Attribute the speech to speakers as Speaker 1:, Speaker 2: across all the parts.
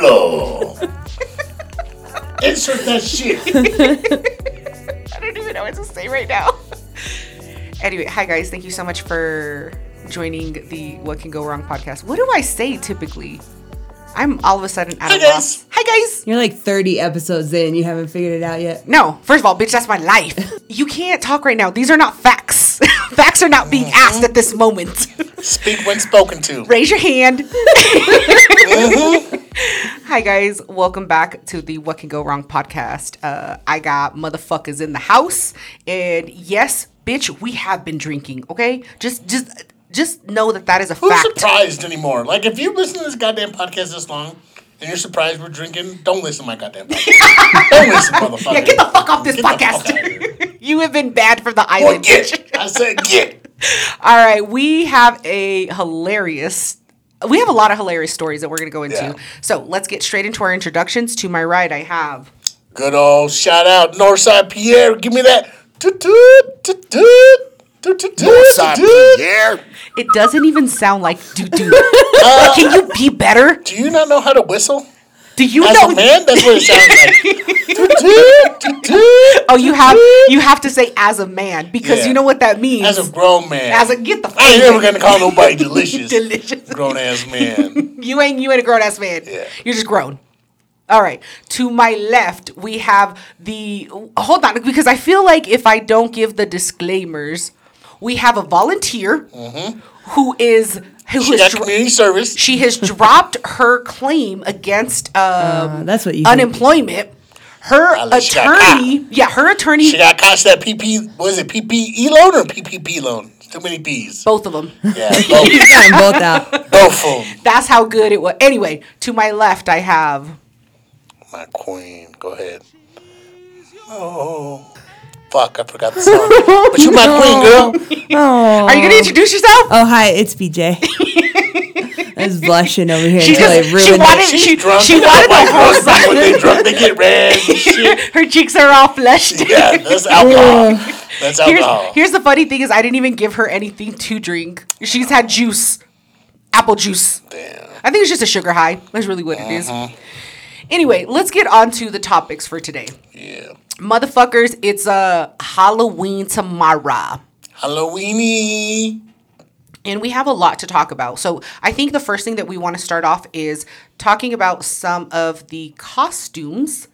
Speaker 1: Pablo. Insert that shit.
Speaker 2: I don't even know what to say right now. anyway, hi guys. Thank you so much for joining the What Can Go Wrong podcast. What do I say typically? I'm all of a sudden at
Speaker 1: Hi,
Speaker 2: a
Speaker 1: guys.
Speaker 2: loss. Hi guys.
Speaker 3: You're like 30 episodes in. You haven't figured it out yet.
Speaker 2: No, first of all, bitch, that's my life. You can't talk right now. These are not facts. facts are not being asked at this moment.
Speaker 1: Speak when spoken to.
Speaker 2: Raise your hand. Mm-hmm. Hi guys, welcome back to the What Can Go Wrong podcast. Uh, I got motherfuckers in the house, and yes, bitch, we have been drinking. Okay, just just just know that that is a
Speaker 1: Who's
Speaker 2: fact.
Speaker 1: surprised anymore? Like, if you listen to this goddamn podcast this long and you're surprised we're drinking, don't listen to my goddamn podcast. don't listen, motherfucker.
Speaker 2: Yeah, get the fuck off this
Speaker 1: Get the fuck outta
Speaker 2: podcast. you have been bad for the island. bitch.
Speaker 1: get. I said get.
Speaker 2: All right, we have a hilarious. We have a lot of hilarious stories that we're going to go into.
Speaker 1: Yeah.
Speaker 2: So let's get straight into our introductions. To my right, I have
Speaker 1: Good old shout out Northside Pierre. Give me that. Toot, toot, toot, toot. Toot, toot, toot,
Speaker 4: Northside. Pierre.
Speaker 2: It doesn't even sound like doo doo.
Speaker 1: Uh,
Speaker 2: Can you be better?
Speaker 1: Do you not know how to whistle?
Speaker 2: Do you know?
Speaker 1: As
Speaker 2: know?
Speaker 1: a man, that's what it sounds like.
Speaker 2: Oh, you have you have to say as a man because
Speaker 1: Yeah.
Speaker 2: you know what that means.
Speaker 1: As a grown man.
Speaker 2: As a- get the fuck
Speaker 1: I ain't never gonna call nobody delicious.
Speaker 2: delicious.
Speaker 1: Grown ass man.
Speaker 2: You ain't you ain't a grown ass man.
Speaker 1: Yeah.
Speaker 2: You're just grown. All right. To my left, we have the hold on because I feel like if I don't give the disclaimers, we have a volunteer mm-hmm. who is who
Speaker 1: Mm-hmm. She
Speaker 2: has
Speaker 1: got
Speaker 2: dro-
Speaker 1: community service.
Speaker 2: she has dropped her claim against um,
Speaker 3: Uh, that's what you think.
Speaker 2: unemployment. Her
Speaker 1: Unless
Speaker 2: attorney, yeah, her attorney,
Speaker 1: She got caught that PP. Was it PPE loan or PPP loan? Too many P's.
Speaker 2: both of them.
Speaker 1: Yeah, both,
Speaker 3: He's got them both out.
Speaker 1: both of them.
Speaker 2: That's how good it was. Anyway, to my left, I have
Speaker 1: My queen. Go ahead. Oh, fuck! I forgot the song. but you my queen, girl.
Speaker 3: Oh.
Speaker 2: Are you gonna introduce yourself?
Speaker 3: Oh, hi, it's BJ. I was blushing over here
Speaker 2: She
Speaker 3: until I
Speaker 2: just she
Speaker 3: ruined
Speaker 2: wanted
Speaker 3: it.
Speaker 1: She's
Speaker 2: she,
Speaker 1: drunk.
Speaker 2: she wanted the whole
Speaker 1: girls, When they drunk, they get red and shit.
Speaker 2: Her cheeks are all flushed.
Speaker 1: Yeah, that's alcohol. That's
Speaker 2: Here's,
Speaker 1: alcohol.
Speaker 2: here's the funny thing is I didn't even give her anything to drink. She's had juice, apple juice.
Speaker 1: Damn.
Speaker 2: I think it's just a sugar high. That's really what it is.
Speaker 1: Mm-hmm.
Speaker 2: Anyway, let's get on to the topics for today.
Speaker 1: Yeah.
Speaker 2: Motherfuckers, it's a Halloween tomorrow.
Speaker 1: Halloweeny.
Speaker 2: And we have a lot to talk about. So I think the first thing that we want to start off is talking about some of the costumes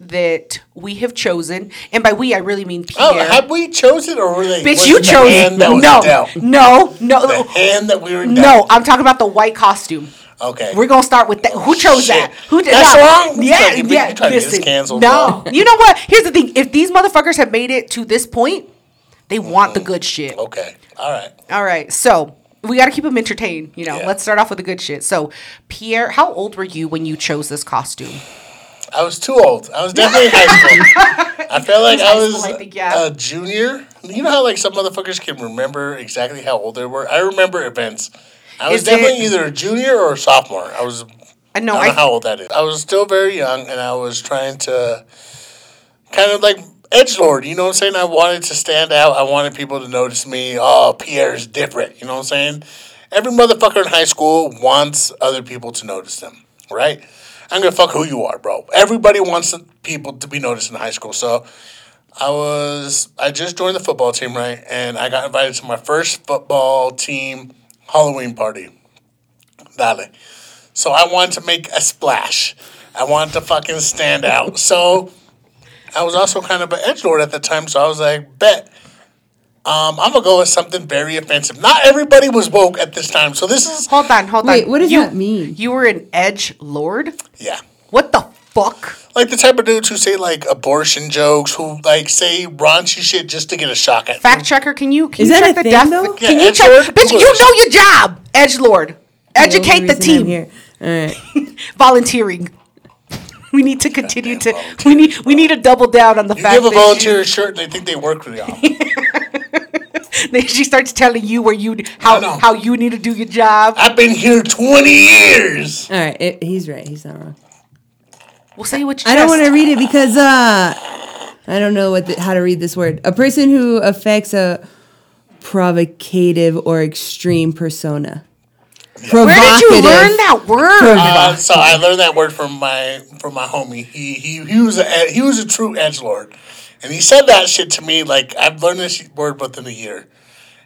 Speaker 2: that we have chosen. And by we, I really mean
Speaker 1: Oh, have we chosen or were they?
Speaker 2: Bitch, you chose
Speaker 1: was
Speaker 2: no, no, no,
Speaker 1: The hand that we were dealt.
Speaker 2: no. I'm talking about the white costume.
Speaker 1: Okay.
Speaker 2: We're gonna start with that. Who chose
Speaker 1: shit.
Speaker 2: that? Who did that?
Speaker 1: That's
Speaker 2: no.
Speaker 1: wrong?
Speaker 2: Yeah, yeah.
Speaker 1: you trying to get canceled,
Speaker 2: no, you know what? Here's the thing: if these motherfuckers have made it to this point, they want the mm-hmm. good shit.
Speaker 1: Okay. All right.
Speaker 2: All right, so we got to keep them entertained. You know,
Speaker 1: Yeah.
Speaker 2: let's start off with the good shit. So, Pierre, how old were you when you chose this costume?
Speaker 1: I was too old. I was definitely high school. I felt like I was
Speaker 2: school, I think, yeah.
Speaker 1: a junior. You know how like some motherfuckers can remember exactly how old they were. I remember events. I was
Speaker 2: Is
Speaker 1: definitely
Speaker 2: it-
Speaker 1: either a junior or a sophomore. I was.
Speaker 2: I know.
Speaker 1: I don't know how old that is. I was still very young, and I was trying to kind of like edge lord. You know what I'm saying? I wanted to stand out. I wanted people to notice me. Oh, Pierre's different. You know what I'm saying? Every motherfucker in high school wants other people to notice them, right? I'm gonna fuck who you are, bro. Everybody wants people to be noticed in high school. So I was I just joined the football team, right? And I got invited to my first football team Halloween party. Dale. So I wanted to make a splash. I wanted to fucking stand out. So I was also kind of an edge lord at the time, so I was like, bet. Um, I'm gonna go with something very offensive. Not everybody was woke at this time, so this is
Speaker 2: hold on, hold
Speaker 3: Wait,
Speaker 2: on.
Speaker 3: what does
Speaker 2: you,
Speaker 3: that mean?
Speaker 2: You were an edge lord.
Speaker 1: yeah,
Speaker 2: What the fuck?
Speaker 1: like the type of dudes who say like abortion jokes, who like say raunchy shit just to get a shock at.
Speaker 2: Fact checker, can you can
Speaker 3: Is
Speaker 2: you
Speaker 3: that
Speaker 2: check
Speaker 3: a
Speaker 2: the
Speaker 3: thing,
Speaker 2: death?
Speaker 3: though?
Speaker 2: Can
Speaker 1: Yeah,
Speaker 2: you check?
Speaker 1: edgelord?
Speaker 2: Bitch, you know your job, edge lord. Educate the
Speaker 3: Only
Speaker 2: team.
Speaker 3: here. All right.
Speaker 2: Volunteering. We need to continue to.
Speaker 1: Goddamn
Speaker 2: We need. We need to double down on the
Speaker 1: You
Speaker 2: fact
Speaker 1: give a
Speaker 2: that
Speaker 1: volunteer a shirt, and they think they work for y'all.
Speaker 2: Then she starts telling you where you how
Speaker 1: I know.
Speaker 2: how you need to do your job.
Speaker 1: I've been here 20 years.
Speaker 3: All right. It, he's right. He's not wrong.
Speaker 2: We'll say what you.
Speaker 3: I don't want to read it because uh, I don't know what the, how to read this word. A person who affects a provocative or extreme persona.
Speaker 2: Where did you learn that word?
Speaker 1: Uh, so I learned that word from my from my homie. He he he was a he was a true edge lord, and he said that shit to me like I've learned this word within a year,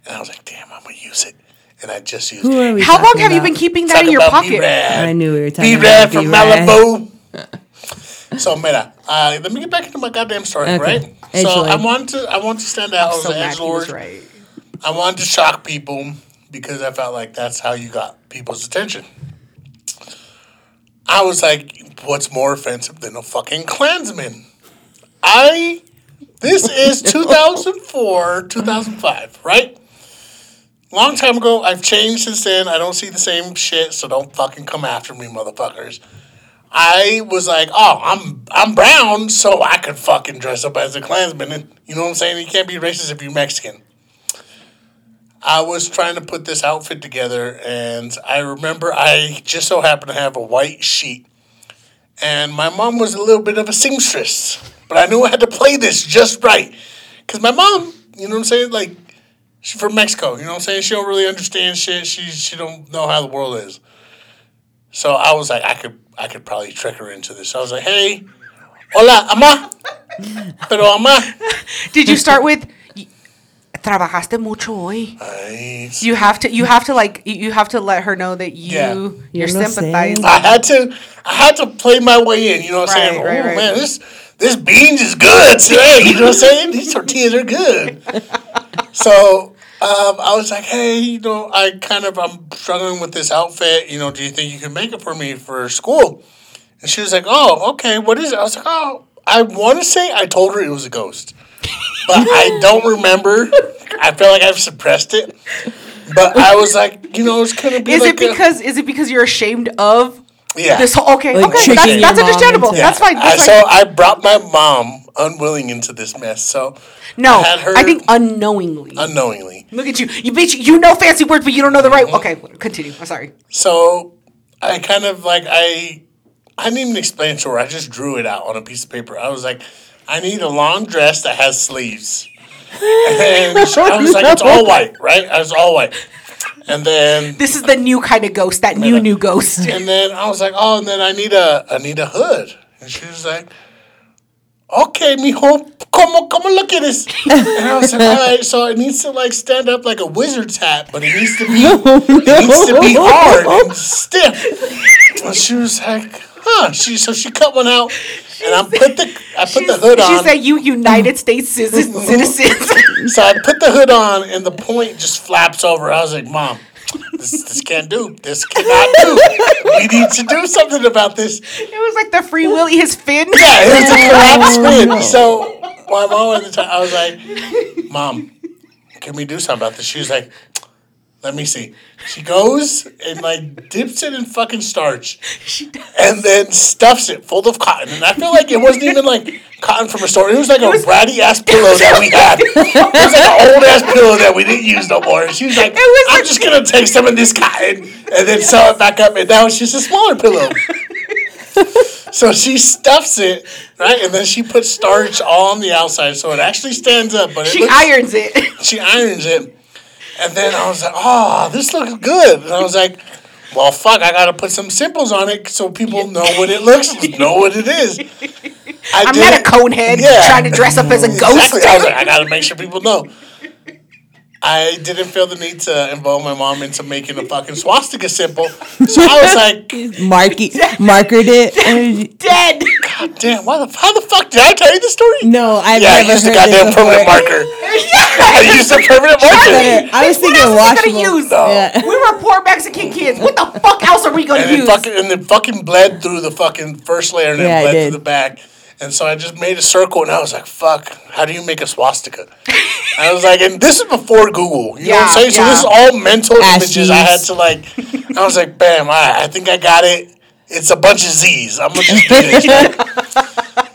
Speaker 1: and I was like, damn, I'm gonna use it, and I just used
Speaker 3: Who
Speaker 1: it.
Speaker 3: are we
Speaker 2: How long
Speaker 3: talking
Speaker 2: have you been keeping that
Speaker 1: Talk
Speaker 2: in your
Speaker 1: about
Speaker 2: pocket?
Speaker 1: B-Rad.
Speaker 3: I knew we were talking
Speaker 1: Be
Speaker 3: about
Speaker 1: from
Speaker 3: B-Rad.
Speaker 1: Malibu. so, mira, uh, let me get back into my goddamn story,
Speaker 3: Okay.
Speaker 1: right? So. I wanted to, I wanted to stand out as
Speaker 2: So
Speaker 1: an edge lord.
Speaker 2: right.
Speaker 1: I wanted to shock people because I felt like that's how you got people's attention. I was like, what's more offensive than a fucking Klansman? I, this is 2004, 2005, right? Long time ago, I've changed since then. I don't see the same shit, so don't fucking come after me, motherfuckers. I was like, oh, I'm I'm brown, so I could fucking dress up as a Klansman. And you know what I'm saying? You can't be racist if you're Mexican. I was trying to put this outfit together, and I remember I just so happened to have a white sheet. And my mom was a little bit of a seamstress, but I knew I had to play this just right. Because my mom, you know what I'm saying? Like, she's from Mexico, you know what I'm saying? She don't really understand shit. She, she don't know how the world is. So I was like, I could I could probably trick her into this. I was like, hey, hola, ama. Pero ama.
Speaker 2: Did you start with trabajaste mucho hoy?
Speaker 1: Ay,
Speaker 2: You have to. You have to like. you- You have to let her know that you
Speaker 1: Yeah.
Speaker 2: you're
Speaker 3: Yo no sé.
Speaker 2: sympathizing.
Speaker 1: I had to I had to play my way in, you know what I'm saying?
Speaker 2: Right, right,
Speaker 1: oh
Speaker 2: right.
Speaker 1: man, this this beans is good today, you know what I'm saying? These tortillas are good. so um, I was like, hey, you know, I kind of I'm struggling with this outfit. You know, do you think you can make it for me for school? And she was like, oh, okay. What is it? I was like, oh, I want to say I told her it was a ghost, but I don't remember. I feel like I've suppressed it. But I was like, you know, it's gonna be
Speaker 2: Is
Speaker 1: like
Speaker 2: it
Speaker 1: a-
Speaker 2: because is it because you're ashamed of
Speaker 1: yeah.
Speaker 2: this whole? Okay,
Speaker 3: Like
Speaker 2: okay,
Speaker 3: tricking
Speaker 2: that's,
Speaker 3: your
Speaker 2: that's
Speaker 3: mom
Speaker 2: understandable.
Speaker 3: into-
Speaker 2: That's fine.
Speaker 1: I,
Speaker 2: That's
Speaker 1: so. I brought my mom unwilling into this mess. So
Speaker 2: No,
Speaker 1: I had her
Speaker 2: I think unknowingly.
Speaker 1: unknowingly.
Speaker 2: Look at you, you bitch. You know fancy words, but you don't know the right. Mm-hmm. Okay, continue. I'm sorry.
Speaker 1: So I kind of like I I didn't even explain it to her. I just drew it out on a piece of paper. I was like, I need a long dress that has sleeves. And she- I was like, it's all white, right? I was all white. And then
Speaker 2: This is the new kind of ghost. That new new ghost.
Speaker 1: and then I was like, oh, and then I need a I need a hood. And she was like, okay, mijo, come on, come on, look at this. And I was like, all right, so it needs to like stand up like a wizard's hat, but it needs to be it needs to be hard and stiff. And she was like, huh? She so she cut one out, and I put the I put the hood on.
Speaker 2: She said, "You United States citizen- citizens."
Speaker 1: So I put the hood on, and the point just flaps over. I was like, Mom, this, this can't do. This cannot do. We need to do something about this.
Speaker 2: it was like the Free Willy, his fin.
Speaker 1: Yeah, it was a collapse spin. So my mom at the time, I was like, Mom, can we do something about this? She was like, Let me see. She goes and like dips it in fucking starch and then stuffs it full of cotton. And I feel like it wasn't even like cotton from a store. It was like a ratty ass pillow that we had. It was like an old ass pillow that we didn't use no more. And she was like,
Speaker 2: was
Speaker 1: I'm
Speaker 2: like-
Speaker 1: just gonna take some of this cotton and then sew it back up. And now it's just a smaller pillow. So she stuffs it, right? And then she puts starch all on the outside so it actually stands up. But it
Speaker 2: She
Speaker 1: looks,
Speaker 2: irons it.
Speaker 1: she irons it. And then I was like, oh, this looks good. And I was like, well, fuck, I got to put some symbols on it so people know what it looks know what it is. I
Speaker 2: I'm not a
Speaker 1: it-
Speaker 2: conehead
Speaker 1: Yeah.
Speaker 2: trying to dress up as a ghost.
Speaker 1: Exactly. I was like, I got to make sure people know. I didn't feel the need to involve my mom into making a fucking swastika symbol. So I was like,
Speaker 3: Marky, markered it.
Speaker 2: Dead.
Speaker 1: God damn, why the, how the fuck did I tell you the story?
Speaker 3: no, I've
Speaker 1: Yeah, I
Speaker 3: never
Speaker 1: used a goddamn
Speaker 3: this
Speaker 1: permanent
Speaker 3: before.
Speaker 1: marker. I used a permanent marker.
Speaker 3: I was thinking
Speaker 2: else are we
Speaker 3: washable.
Speaker 2: gonna use?
Speaker 3: Yeah.
Speaker 2: We were poor Mexican kids. What the fuck else are we gonna
Speaker 1: And it
Speaker 2: use?
Speaker 1: fucking and it fucking bled through the fucking first layer and then
Speaker 3: Yeah, it
Speaker 1: bled
Speaker 3: did.
Speaker 1: through the back. And so I just made a circle and I was like, fuck, how do you make a swastika? I was like, and this is before Google. You know what I'm
Speaker 2: Yeah,
Speaker 1: saying? So this is all mental
Speaker 3: Ass
Speaker 1: images I had to like I was like, bam, I, I think I got it. It's a bunch of Z's. I'm gonna just do right?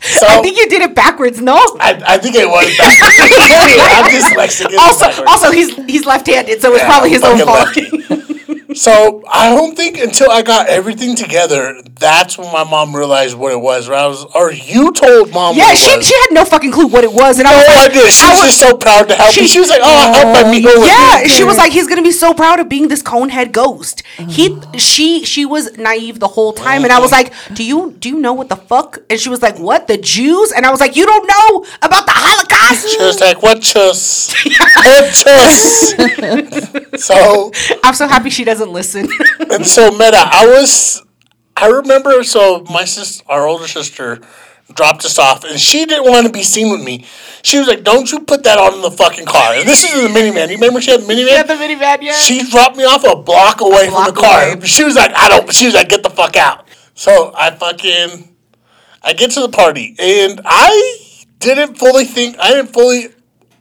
Speaker 1: So
Speaker 2: I think you did it backwards. No.
Speaker 1: I, I think it was backwards. I'm dyslexic. It's
Speaker 2: Also,
Speaker 1: backwards.
Speaker 2: also he's he's left-handed, so it's
Speaker 1: Yeah,
Speaker 2: probably his own fault.
Speaker 1: so I don't think until I got everything together, that's when my mom realized what it was. Or I was, or you told mom.
Speaker 2: Yeah, she
Speaker 1: was.
Speaker 2: she had no fucking clue what it was, and I was
Speaker 1: I
Speaker 2: like,
Speaker 1: did. She
Speaker 2: I
Speaker 1: was
Speaker 2: was-
Speaker 1: just so proud to help me.
Speaker 2: she-
Speaker 1: She was like, "Oh, I help my amigo."
Speaker 2: yeah,
Speaker 1: this."
Speaker 2: she was like, he's gonna be so proud of being this conehead ghost. He, she, she was naive the whole time, and I was like, "Do you, do you know what the fuck?" And she was like, "What the Jews?" And I was like, "You don't know about the Holocaust?"
Speaker 1: She was like, "What chus? What chus?" so
Speaker 2: I'm so happy she doesn't listen.
Speaker 1: and so Meta, I was, I remember. So my sister, our older sister, dropped us off, and she didn't want to be seen with me. She was like, "Don't you put that on in the fucking car." And this is in the minivan. You remember she had the minivan?
Speaker 2: yeah, the minivan, yeah.
Speaker 1: She dropped me off a block away
Speaker 2: block
Speaker 1: from the car.
Speaker 2: away.
Speaker 1: She was like, I don't. She was like, get the fuck out. So I fucking, I get to the party and I didn't fully think. I didn't fully,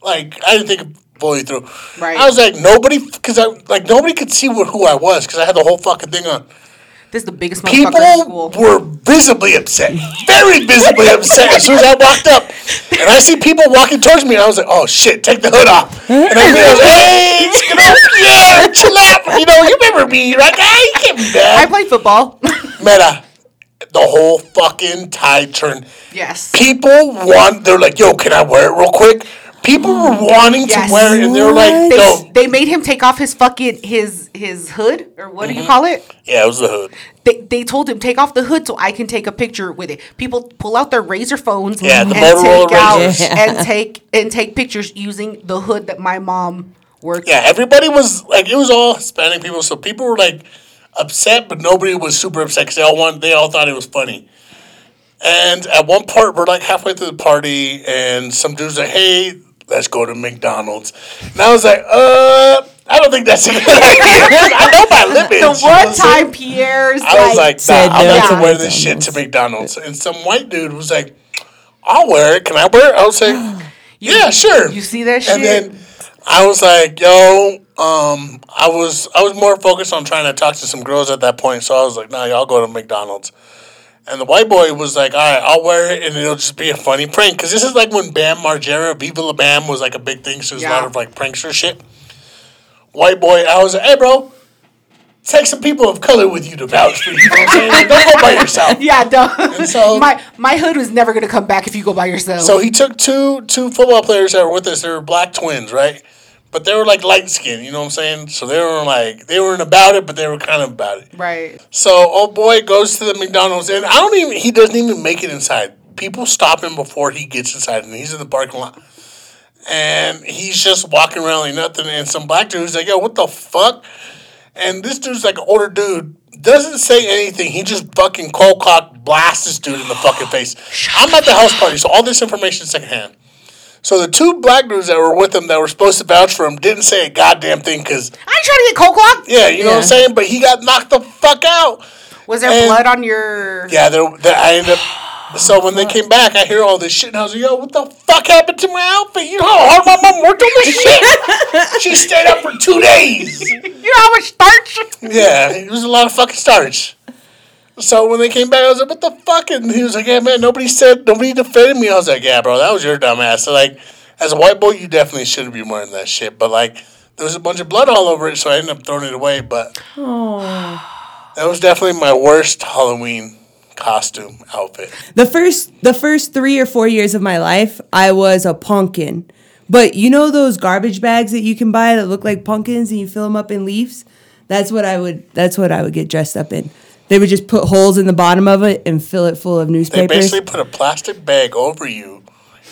Speaker 1: like, I didn't think fully through.
Speaker 2: Right.
Speaker 1: I was like, nobody, because I like nobody could see what who I was because I had the whole fucking thing on.
Speaker 2: this is the biggest motherfucker in school.
Speaker 1: People were visibly upset, very visibly upset as soon as I walked up. And I see people walking towards me, and I was like, oh shit, take the hood off. And I was hey, yeah, chill out. You know, you remember me, right? Hey, you can't be
Speaker 2: I
Speaker 1: bad.
Speaker 2: played football.
Speaker 1: Meta, the whole fucking tide turn.
Speaker 2: yes.
Speaker 1: People want, they're like, yo, can I wear it real quick? People were wanting
Speaker 2: Yes.
Speaker 1: to wear it, and they were like,
Speaker 2: They,
Speaker 1: yo,
Speaker 2: they made him take off his fucking his his hood or what
Speaker 1: Mm-hmm.
Speaker 2: do you call it?
Speaker 1: yeah, it was the hood.
Speaker 2: They, they told him take off the hood so I can take a picture with it. People pull out their razor phones
Speaker 1: Yeah, the
Speaker 2: and
Speaker 1: Motorola
Speaker 2: take out
Speaker 1: razors.
Speaker 2: and take and take pictures using the hood that my mom worked.
Speaker 1: Yeah, everybody was like, it was all Hispanic people, so people were like upset, but nobody was super upset because they all want, they all thought it was funny. And at one part, we're like halfway through the party, and some dude's like, "Hey, let's go to McDonald's." And I was like, "Uh, I don't think that's a good idea." I know my limits.
Speaker 2: The one
Speaker 1: what
Speaker 2: time Pierre's
Speaker 1: I was like,
Speaker 3: Said
Speaker 1: nah, I'm
Speaker 3: no
Speaker 1: not
Speaker 2: to
Speaker 1: gonna wear this shit to McDonald's. And some white dude was like, I'll wear it. Can I wear it? I was like, yeah, sure.
Speaker 2: you see that shit?
Speaker 1: And then I was like, yo, um, I was I was more focused on trying to talk to some girls at that point. So I was like, nah, y'all go to McDonald's. And the white boy was like, all right, I'll wear it, and it'll just be a funny prank. Because this is like when Bam Margera, Viva La Bam was like a big thing. So there's a lot of like prankster shit. White boy, I was like, hey, bro, take some people of color with you to vouch for you. You know what I'm saying? Like, don't go by yourself.
Speaker 2: yeah, don't.
Speaker 1: so-
Speaker 2: my my hood was never gonna come back if you go by yourself.
Speaker 1: So he took two two football players that were with us. They were black twins, right? But they were like light skinned, you know what I'm saying? So they were like they weren't about it, but they were kind of about it.
Speaker 2: right.
Speaker 1: So old boy goes to the McDonald's and I don't even he doesn't even make it inside. People stop him before he gets inside and he's in the parking lot. And he's just walking around like nothing and some black dude's like, yo, what the fuck? And this dude's like an older dude, doesn't say anything. He just fucking cold cock blasts this dude in the fucking face. I'm at the house party, so all this information is secondhand. So the two black dudes that were with him that were supposed to vouch for him didn't say a goddamn thing because,
Speaker 2: I ain't trying to get cold clock.
Speaker 1: yeah, you know what I'm saying? But he got knocked the fuck out.
Speaker 2: Was there
Speaker 1: And-
Speaker 2: blood on your?
Speaker 1: Yeah, there, there, I ended up. So when they came back, I hear all this shit, and I was like, "Yo, what the fuck happened to my outfit? You know how hard my mom worked on this shit? she stayed up for two days.
Speaker 2: You know how much starch?
Speaker 1: Yeah, it was a lot of fucking starch. So when they came back, I was like, "What the fuck?" And he was like, "Yeah, man, nobody said, nobody defended me." I was like, "Yeah, bro, that was your dumb ass." So like, as a white boy, you definitely shouldn't be wearing that shit. But like, there was a bunch of blood all over it, so I ended up throwing it away. But oh. that was definitely my worst Halloween costume outfit.
Speaker 3: The first the first three or four years of my life, I was a pumpkin. But you know those garbage bags that you can buy that look like pumpkins and you fill them up in leaves? That's what I would that's what I would get dressed up in. They would just put holes in the bottom of it and fill it full of newspapers.
Speaker 1: They basically put a plastic bag over you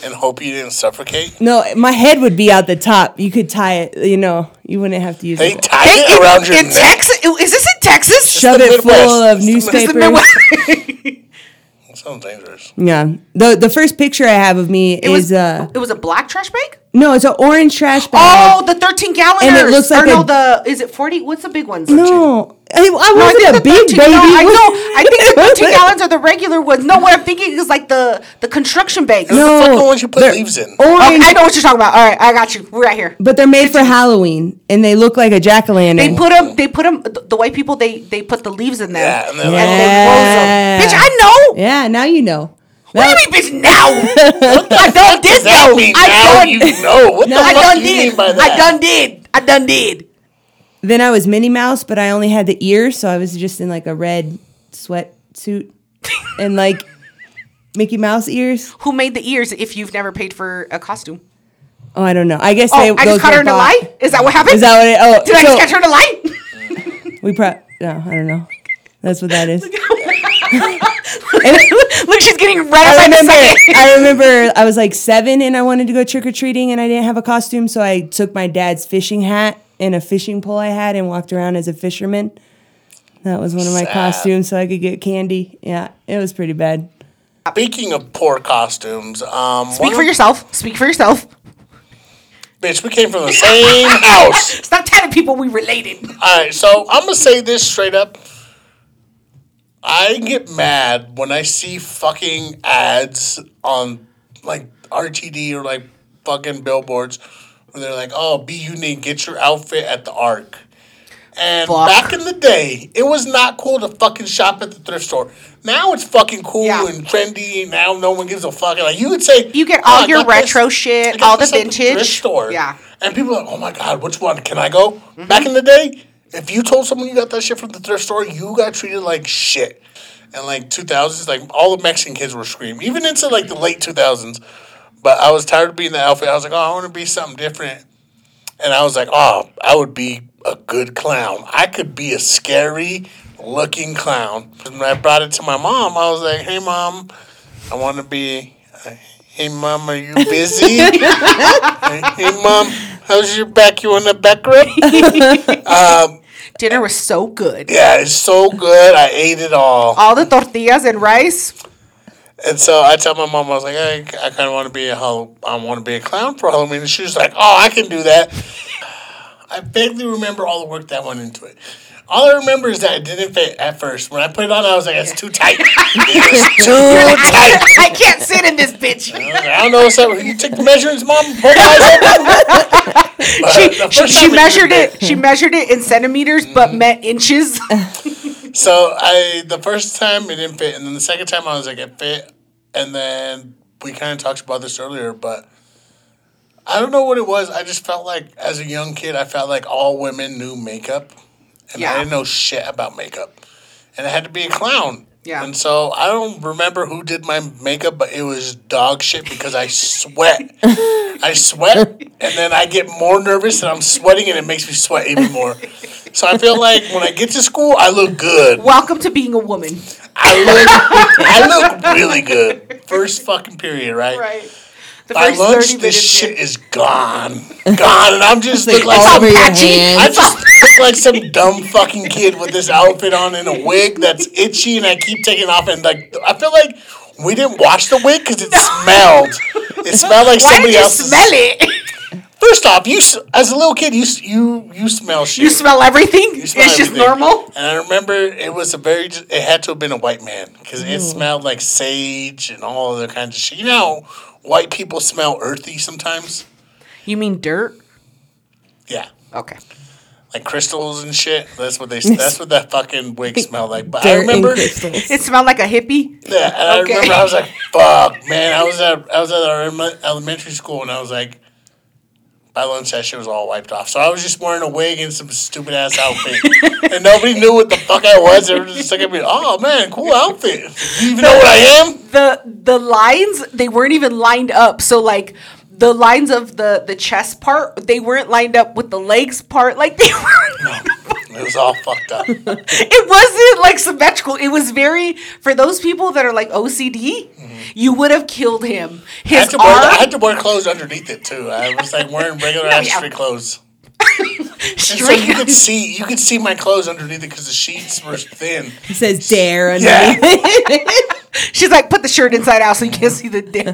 Speaker 1: and hope you didn't suffocate.
Speaker 3: no, my head would be out the top. You could tie it, you know, you wouldn't have to use
Speaker 1: They
Speaker 3: it.
Speaker 1: tied it around your
Speaker 2: in
Speaker 1: neck.
Speaker 2: Texas? Is this in Texas?
Speaker 3: Shove it full
Speaker 1: Midwest.
Speaker 3: of
Speaker 1: It's it's
Speaker 2: the
Speaker 3: newspapers.
Speaker 2: Midwest.
Speaker 1: That sounds dangerous.
Speaker 3: Yeah. The the first picture I have of me
Speaker 2: It was,
Speaker 3: is uh
Speaker 2: it was a black trash bag?
Speaker 3: No, it's an orange trash bag.
Speaker 2: Oh, the 13 galloners.
Speaker 3: And it looks like
Speaker 2: or no,
Speaker 3: a-
Speaker 2: the, is it 40? What's the big ones?
Speaker 3: no. I, I
Speaker 2: No,
Speaker 3: wasn't
Speaker 2: think
Speaker 3: a big
Speaker 2: 13
Speaker 3: baby.
Speaker 2: No, I know. I think the 13 gallons are the regular ones. No, what I'm thinking is like the, the construction bags.
Speaker 3: No,
Speaker 1: the fucking ones you put leaves in.
Speaker 2: Okay, I know what you're talking about. All right, I got you. We're right here.
Speaker 3: but they're made for Halloween, and they look like a jack o' lantern.
Speaker 2: They put them. They put them. The white people. They they put the leaves in there.
Speaker 1: Yeah, and they're
Speaker 2: and they close them. Bitch, I know.
Speaker 3: Yeah, now you know.
Speaker 2: What do you mean, bitch? Now I done did
Speaker 1: Does that
Speaker 2: though.
Speaker 1: mean
Speaker 2: I
Speaker 1: now
Speaker 2: done.
Speaker 1: you know? What the
Speaker 2: I
Speaker 1: fuck
Speaker 2: done
Speaker 1: do you
Speaker 2: did.
Speaker 1: mean by that?
Speaker 2: I done did. I done did.
Speaker 3: then I was Minnie Mouse, but I only had the ears, so I was just in like a red sweatsuit and like Mickey Mouse ears.
Speaker 2: Who made the ears if you've never paid for a costume?
Speaker 3: Oh, I don't know. I guess
Speaker 2: Oh,
Speaker 3: they,
Speaker 2: I just caught her in a
Speaker 3: bought-
Speaker 2: lie? Is that what happened?
Speaker 3: Is that what it? Oh,
Speaker 2: Did I just catch her in a lie?
Speaker 3: we pro. No, I don't know. That's what that is.
Speaker 2: Look, she's getting right
Speaker 3: I
Speaker 2: up in a
Speaker 3: remember. I remember. I was like seven, and I wanted to go trick or treating, and I didn't have a costume, so I took my dad's fishing hat and a fishing pole I had, and walked around as a fisherman. That was one of my
Speaker 1: Sad.
Speaker 3: costumes, so I could get candy. Yeah, it was pretty bad.
Speaker 1: Speaking of poor costumes, um,
Speaker 2: Speak for
Speaker 1: of-
Speaker 2: yourself. Speak for yourself.
Speaker 1: bitch. We came from the same house.
Speaker 2: Stop telling people we related.
Speaker 1: All right, so I'm gonna say this straight up. I get mad when I see fucking ads on like RTD or like fucking billboards where they're like, "Oh, be unique, get your outfit at the Arc." And
Speaker 2: Fuck.
Speaker 1: back in the day, it was not cool to fucking shop at the thrift store. Now it's fucking cool
Speaker 2: Yeah.
Speaker 1: and trendy. Now no one gives a fuck. Like you would say,
Speaker 2: You get
Speaker 1: "Oh,
Speaker 2: all
Speaker 1: I
Speaker 2: your
Speaker 1: got this-
Speaker 2: retro shit, all the vintage.
Speaker 1: thrift store.
Speaker 2: Yeah.
Speaker 1: And people are like, oh my God, which one? Can I go?
Speaker 2: Mm-hmm.
Speaker 1: Back in the day, if you told someone you got that shit from the thrift store, you got treated like shit. And like 2000s, like all the Mexican kids were screaming, even into like the late 2000s. But I was tired of being the outfit. I was like, oh, I want to be something different. And I was like, oh, I would be a good clown. I could be a scary looking clown. And I brought it to my mom, I was like, hey, mom, I want to be. Hey, mom, are you busy? hey, mom, how's your back? You want a back rub?
Speaker 2: Um, Dinner was so good.
Speaker 1: yeah, it's so good. I ate it all.
Speaker 2: All the tortillas and rice.
Speaker 1: And so I tell my mom, I was like, hey, I kind of want to be a I want to be a clown for Halloween. And she was like, oh, I can do that. I vaguely remember all the work that went into it. All I remember is that it didn't fit at first. When I put it on, I was like, it's too tight. It's too tight.
Speaker 2: I can't sit in this bitch.
Speaker 1: I like, I don't know what's up. You take the measurements, mom. Pull my eyes open.
Speaker 2: She, she, she measured it. She measured it in centimeters, but
Speaker 1: Mm-hmm.
Speaker 2: meant inches.
Speaker 1: So I the first time it didn't fit, and then the second time I was like it fit, and then we kind of talked about this earlier, but I don't know what it was. I just felt like as a young kid, I felt like all women knew makeup, and
Speaker 2: Yeah.
Speaker 1: I didn't know shit about makeup, and I had to be a clown.
Speaker 2: Yeah.
Speaker 1: And so I don't remember who did my makeup, but it was dog shit because I sweat. I sweat, and then I get more nervous, and I'm sweating, and it makes me sweat even more. So I feel like when I get to school, I look good.
Speaker 2: Welcome to being a woman.
Speaker 1: I look, I look really good. First fucking period, right?
Speaker 2: Right. The
Speaker 1: By
Speaker 2: first
Speaker 1: lunch,
Speaker 2: 30
Speaker 1: this
Speaker 2: minutes
Speaker 1: shit
Speaker 2: in.
Speaker 1: is gone, gone, and I'm just look like some,
Speaker 2: patchy.
Speaker 1: I just look like some dumb fucking kid with this outfit on and a wig that's itchy, and I keep taking off, and like I feel like we didn't wash the wig because it smelled. It smelled like
Speaker 2: Why
Speaker 1: somebody
Speaker 2: you
Speaker 1: else's.
Speaker 2: smell it?
Speaker 1: First off, you as a little kid, you you you smell shit.
Speaker 2: You smell everything?
Speaker 1: You smell
Speaker 2: it's just normal?
Speaker 1: And I remember it was a very, it had to have been a white man because it smelled like sage and all other kinds of shit. You know, how white people smell earthy sometimes.
Speaker 2: You mean dirt?
Speaker 1: Yeah,
Speaker 2: Okay.
Speaker 1: like crystals and shit. That's what they. That's what that fucking wig smelled like. But I
Speaker 3: Dirt and
Speaker 1: remember.
Speaker 2: It smelled like a hippie?
Speaker 1: yeah, and
Speaker 2: Okay.
Speaker 1: I remember I was like, "Fuck, man!" I was at I was at our elementary school and I was like. By lunch, that shit was all wiped off. So I was just wearing a wig and some stupid ass outfit, and nobody knew what the fuck I was. They were just looking at me. Oh man, cool outfit. Do you even know what I am?
Speaker 2: the the lines they weren't even lined up so like the lines of the the chest part they weren't lined up with the legs part like they were
Speaker 1: It was all fucked up.
Speaker 2: it wasn't like symmetrical it was very for those people that are like ocd you would have killed him
Speaker 1: Mm-hmm. I
Speaker 2: his
Speaker 1: had, to wear, I had to wear clothes underneath it too. I was like wearing regular ass street clothes. So you could see you could see my clothes underneath it because the sheets were thin.
Speaker 3: It says dare
Speaker 1: Yeah,
Speaker 3: underneath.
Speaker 2: she's like put the shirt inside out so you can't see the dare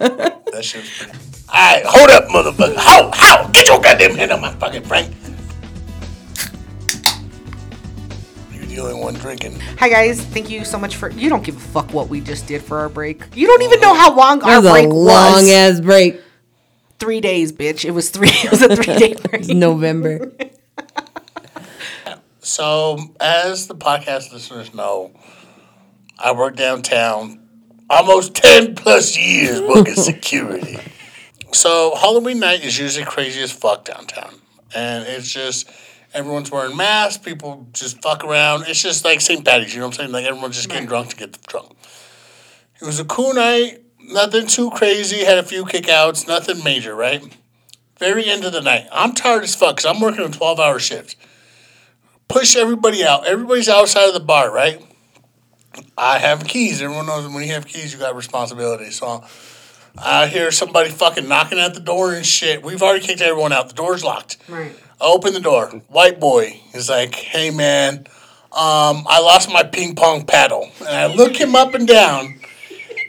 Speaker 1: that shit was pretty. All right, hold up, motherfucker. How how get your goddamn hand on my fucking Frank. You're only one drinking.
Speaker 2: hi guys thank you so much for you don't give a fuck what we just did for our break you don't even know oh. how long
Speaker 3: That
Speaker 2: our
Speaker 3: was a
Speaker 2: break
Speaker 3: long
Speaker 2: was
Speaker 3: ass break.
Speaker 2: three days bitch it was three it was a three day break
Speaker 3: November.
Speaker 1: So, as the podcast listeners know, I work downtown almost 10 plus years working security. So, Halloween night is usually crazy as fuck downtown. And it's just, Everyone's wearing masks. People just fuck around. It's just like St. Patty's. You know what I'm saying? Like everyone's just getting drunk to get drunk. It was a cool night. Nothing too crazy. Had a few kickouts. Nothing major, right? Very end of the night. I'm tired as fuck because I'm working a 12 hour shift. Push everybody out. Everybody's outside of the bar, right? I have keys. Everyone knows when you have keys, you got responsibility. So I hear somebody fucking knocking at the door and shit. We've already kicked everyone out. The door's locked.
Speaker 2: Right.
Speaker 1: I open the door. White boy is like, "Hey man, um, I lost my ping pong paddle." And I look him up and down,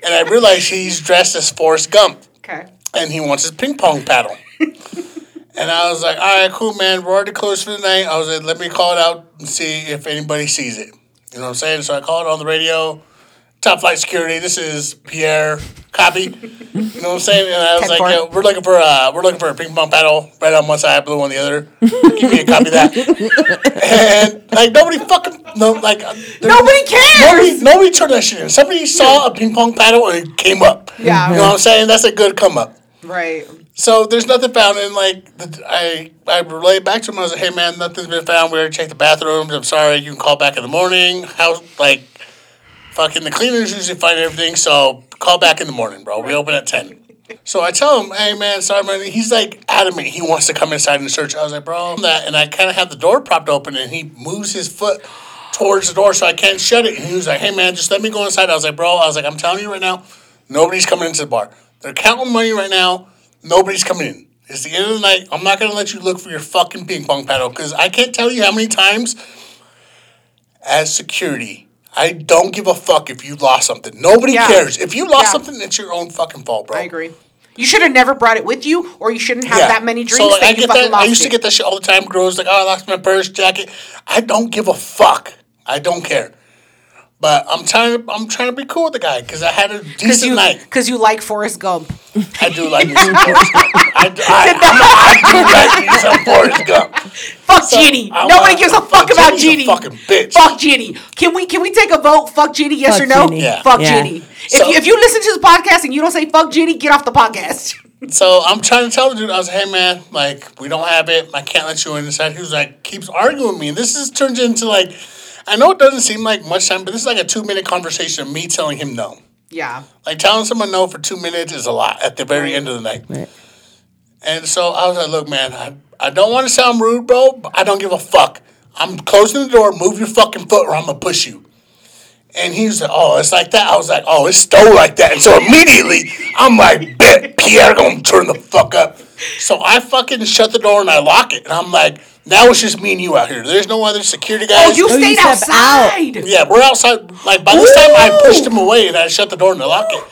Speaker 1: and I realize he's dressed as Forrest Gump,
Speaker 2: Okay.
Speaker 1: and he wants his ping pong paddle. and I was like, "All right, cool, man. We're already closed for the night." I was like, "Let me call it out and see if anybody sees it." You know what I'm saying? So I called on the radio. Top flight security. This is Pierre. Copy. You know what I'm saying? And I was like,
Speaker 2: four.
Speaker 1: Yo, we're looking for uh, we're looking for a ping pong paddle. Red on one side, blue on the other. Give me a copy of that. And like nobody fucking no like uh, there-
Speaker 2: Nobody cares.
Speaker 1: Nobody, nobody turned that shit in. Somebody saw a ping pong paddle and it came up.
Speaker 2: Yeah.
Speaker 1: You know what I'm saying? That's a good come up.
Speaker 2: Right.
Speaker 1: So there's nothing found, and like the, I, I relayed back to him. I was like, "Hey man, nothing's been found. We already checked the bathrooms. I'm sorry. You can call back in the morning. How like, fucking the cleaners usually find everything. So call back in the morning, bro. We open at ten. So I tell him, "Hey man, sorry man." He's like adamant. He wants to come inside and search. I was like, "Bro, that," and I kind of have the door propped open, and he moves his foot towards the door so I can't shut it. And he was like, "Hey man, just let me go inside." I was like, "Bro," I was like, "I'm telling you right now, nobody's coming into the bar. They're counting money right now." Nobody's coming in. It's the end of the night. I'm not gonna let you look for your fucking ping pong paddle because I can't tell you how many times, as security, I don't give a fuck if you lost something. Nobody
Speaker 2: Yeah.
Speaker 1: cares. If you lost
Speaker 2: Yeah.
Speaker 1: something, it's your own fucking fault, bro.
Speaker 2: I agree. You should have never brought it with you, or you shouldn't have that many drinks
Speaker 1: So like, I get that. I used to get that shit all the time. Girls like, oh, I lost my purse, jacket. I don't give a fuck. I don't care. But I'm trying to. I'm trying to be cool with the guy because I had a
Speaker 2: Because
Speaker 1: decent
Speaker 2: you,
Speaker 1: night.
Speaker 2: cause you like Forrest Gump.
Speaker 1: I do like me some Forrest Gump. I, do- I, I, I do like me some Forrest Gump.
Speaker 2: Fuck Genie.
Speaker 1: I
Speaker 2: Nobody
Speaker 1: want-
Speaker 2: gives a
Speaker 1: fuck
Speaker 2: fuck about
Speaker 1: Genie's a fucking bitch.
Speaker 2: Fuck Genie. Can we can we take a vote? Fuck Genie, yes
Speaker 3: Fuck
Speaker 2: or no?
Speaker 3: Genie.
Speaker 1: Yeah.
Speaker 2: Fuck
Speaker 3: Yeah.
Speaker 2: Genie.
Speaker 1: So-
Speaker 2: if, you, if you listen to the podcast and you don't say fuck Genie, get off the podcast.
Speaker 1: So I'm trying to tell the dude, I was like, hey man, like we don't have it. I can't let you in inside. He was like, keeps arguing with me. And this is turns into like, I know it doesn't seem like much time, but this is like a two minute conversation of me telling him no.
Speaker 2: Yeah.
Speaker 1: Like telling someone no for two minutes is a lot at the very end of the night.
Speaker 3: Right.
Speaker 1: And so I was like, look, man, I, I don't want to sound rude, bro, but I don't give a fuck. I'm closing the door, move your fucking foot or I'm gonna push you. And he was like, oh, it's like that. I was like, oh, it's stole like that. And so immediately, I'm like, bet Pierre gonna turn the fuck up. So I fucking shut the door and I lock it. And I'm like, now it's just me and you out here. There's no other security guys.
Speaker 2: Oh, you
Speaker 3: Oh, you
Speaker 2: stayed
Speaker 3: out.
Speaker 2: outside.
Speaker 1: Yeah, we're outside. Like by this time, I pushed him away and I shut the door and I locked it.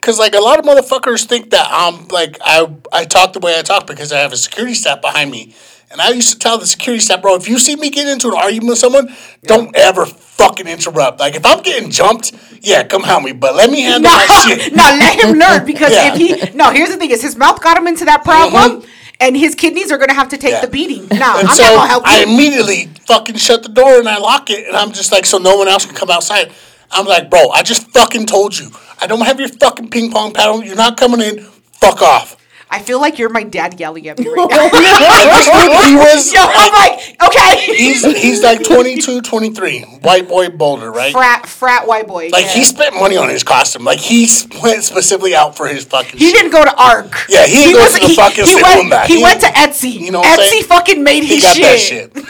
Speaker 1: Cause like a lot of motherfuckers think that I'm like I I talk the way I talk because I have a security staff behind me, and I used to tell the security staff, bro, if you see me get into an argument with someone, don't ever fucking interrupt. Like if I'm getting jumped, yeah, come help me, but let me handle
Speaker 2: No,
Speaker 1: my shit.
Speaker 2: no, let him learn because
Speaker 1: Yeah.
Speaker 2: if he no, here's the thing: is his mouth got him into that problem, mm-hmm. And his kidneys are gonna have to take
Speaker 1: Yeah.
Speaker 2: the beating. No,
Speaker 1: And
Speaker 2: I'm
Speaker 1: so
Speaker 2: not gonna help
Speaker 1: I
Speaker 2: you.
Speaker 1: immediately fucking shut the door and I lock it, and I'm just like, so no one else can come outside. I'm like, bro, I just fucking told you, I don't have your fucking ping pong paddle. You're not coming in. Fuck off.
Speaker 2: I feel like you're my dad yelling at me right now.
Speaker 1: And this dude, he was.
Speaker 2: Yo, I'm like, okay,
Speaker 1: He's he's like 22, 23, white boy Boulder, right?
Speaker 2: frat frat white boy.
Speaker 1: Like
Speaker 2: yeah.
Speaker 1: he spent money on his costume. Like he went specifically out for his fucking.
Speaker 2: He
Speaker 1: shit.
Speaker 2: didn't go to ARC.
Speaker 1: Yeah, he didn't go to the fucking
Speaker 2: he went,
Speaker 1: Back.
Speaker 2: He
Speaker 1: He-
Speaker 2: went to Etsy.
Speaker 1: you know what
Speaker 2: Etsy
Speaker 1: saying?
Speaker 2: fucking made
Speaker 1: He
Speaker 2: his
Speaker 1: got
Speaker 2: shit.
Speaker 1: that shit.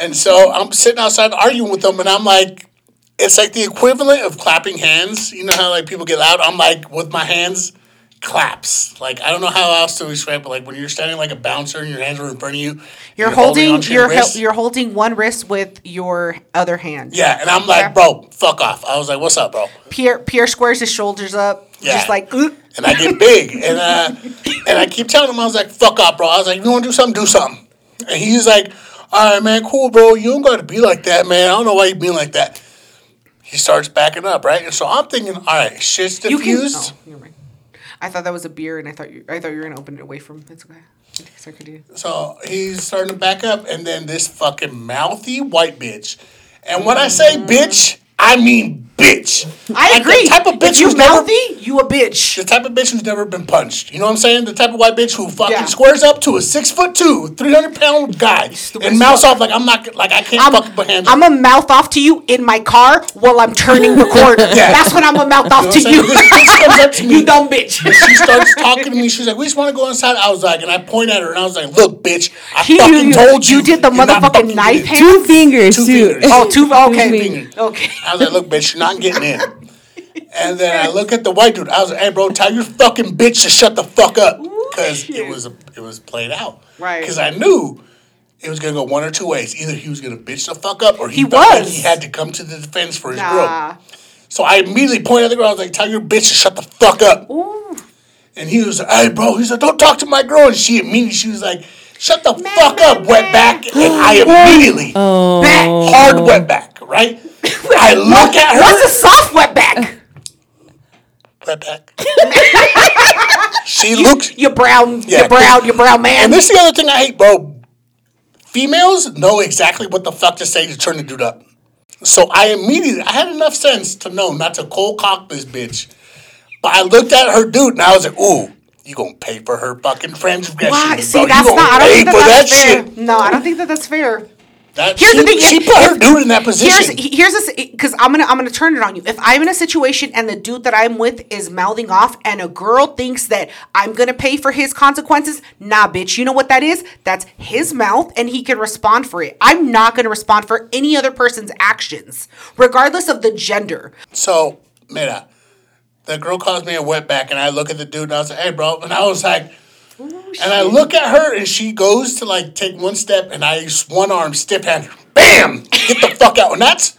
Speaker 1: And so I'm sitting outside arguing with them, and I'm like, it's like the equivalent of clapping hands. You know how like people get loud? I'm like with my hands, claps. Like I don't know how else to describe it. Like when you're standing like a bouncer and your hands are in front of you,
Speaker 2: You're holding
Speaker 1: onto your
Speaker 2: you're you're holding one wrist with your other hand.
Speaker 1: Yeah, and I'm like,
Speaker 2: Okay.
Speaker 1: bro, fuck off. I was like, what's up, bro?
Speaker 2: Pierre Pierre squares his shoulders up,
Speaker 1: Yeah.
Speaker 2: just like
Speaker 1: and I get big, and uh, and I keep telling him, I was like, "Fuck off, bro." I was like, "You want to do something? Do something." And he's like, "All right, man, cool, bro. You don't got to be like that, man. I don't know why you being like that." He starts backing up, right? And so I'm thinking, all right, shit's
Speaker 2: you can.
Speaker 1: diffused.
Speaker 2: Oh. I thought that was a beer, and I thought you I thought you were gonna open it away from. It's okay.
Speaker 1: So he's starting to back up, and then this fucking mouthy white bitch. And when I say mm. bitch, I mean bitch.
Speaker 2: I
Speaker 1: Like,
Speaker 2: agree.
Speaker 1: The type of bitch
Speaker 2: if you
Speaker 1: who's never
Speaker 2: mouthy, you a bitch.
Speaker 1: the type of bitch who's never been punched. You know what I'm saying? The type of white bitch who fucking
Speaker 2: Yeah.
Speaker 1: squares up to a six foot two, three hundred pound guy and
Speaker 2: as
Speaker 1: mouths off like I'm not like I can't
Speaker 2: I'm,
Speaker 1: fucking put.
Speaker 2: I'm a mouth off to you in my car while I'm turning the corner.
Speaker 1: Yeah.
Speaker 2: That's when I'm a mouth off
Speaker 1: You
Speaker 2: to you.
Speaker 1: what I'm saying? This bitch comes up to me.
Speaker 2: you dumb bitch.
Speaker 1: she starts talking to me. She's like, "We just want to go inside." I was like, and I point at her and I was like, "Look, bitch, I
Speaker 2: He-
Speaker 1: fucking
Speaker 2: you-
Speaker 1: told you.
Speaker 2: you did the motherfucking knife hand?
Speaker 3: Two fingers, oh,
Speaker 1: Two
Speaker 3: too.
Speaker 1: fingers.
Speaker 2: oh, two. Okay.
Speaker 1: fingers.
Speaker 2: Okay.
Speaker 1: I was like, "Look, bitch, you're not getting in." And then I look at the white dude. I was like, "Hey, bro, tell your fucking bitch to shut the fuck up," because it was it was played out.
Speaker 2: Right.
Speaker 1: Because I knew it was gonna go one or two ways. Either he was gonna bitch the fuck up, or he,
Speaker 2: He
Speaker 1: felt like
Speaker 2: was.
Speaker 1: he had to come to the defense for his
Speaker 2: Nah.
Speaker 1: girl. So I immediately pointed at the girl. I was like, "Tell your bitch to shut the fuck up."
Speaker 2: Ooh.
Speaker 1: And he was like, "Hey, bro," he's like, "Don't talk to my girl." And she immediately she was like, "Shut the fuck up, wetback!" And I immediately
Speaker 2: Back.
Speaker 1: hard oh. wet back, right? I look at her.
Speaker 2: What's a soft wetback?
Speaker 1: wetback. she looks.
Speaker 2: You're brown,
Speaker 1: Yeah,
Speaker 2: you brown, You're brown man.
Speaker 1: And this is the other thing I hate, bro. Females know exactly what the fuck to say to turn the dude up. So I immediately, I had enough sense to know not to cold cock this bitch. But I looked at her dude and I was like, ooh, you gonna pay for her fucking transgression.
Speaker 2: Why? See,
Speaker 1: You
Speaker 2: that's
Speaker 1: gonna
Speaker 2: not. I don't
Speaker 1: pay
Speaker 2: think that
Speaker 1: for
Speaker 2: that's
Speaker 1: that
Speaker 2: fair.
Speaker 1: shit.
Speaker 2: No, I don't think that that's fair.
Speaker 1: That,
Speaker 2: Here's
Speaker 1: she,
Speaker 2: the thing.
Speaker 1: She
Speaker 2: if-
Speaker 1: put her
Speaker 2: if-
Speaker 1: dude in that position.
Speaker 2: Here's here's this because I'm gonna I'm gonna turn it on you. If I'm in a situation and the dude that I'm with is mouthing off, and a girl thinks that I'm gonna pay for his consequences, nah, bitch. You know what that is? That's his mouth, and he can respond for it. I'm not gonna respond for any other person's actions, regardless of the gender.
Speaker 1: So, mira, the girl calls me a wetback, and I look at the dude, and I was like, "Hey, bro," and I was like, Oh, and I look at her, and she goes to like take one step, and I just one arm stiff hand, bam, get the fuck out, and that's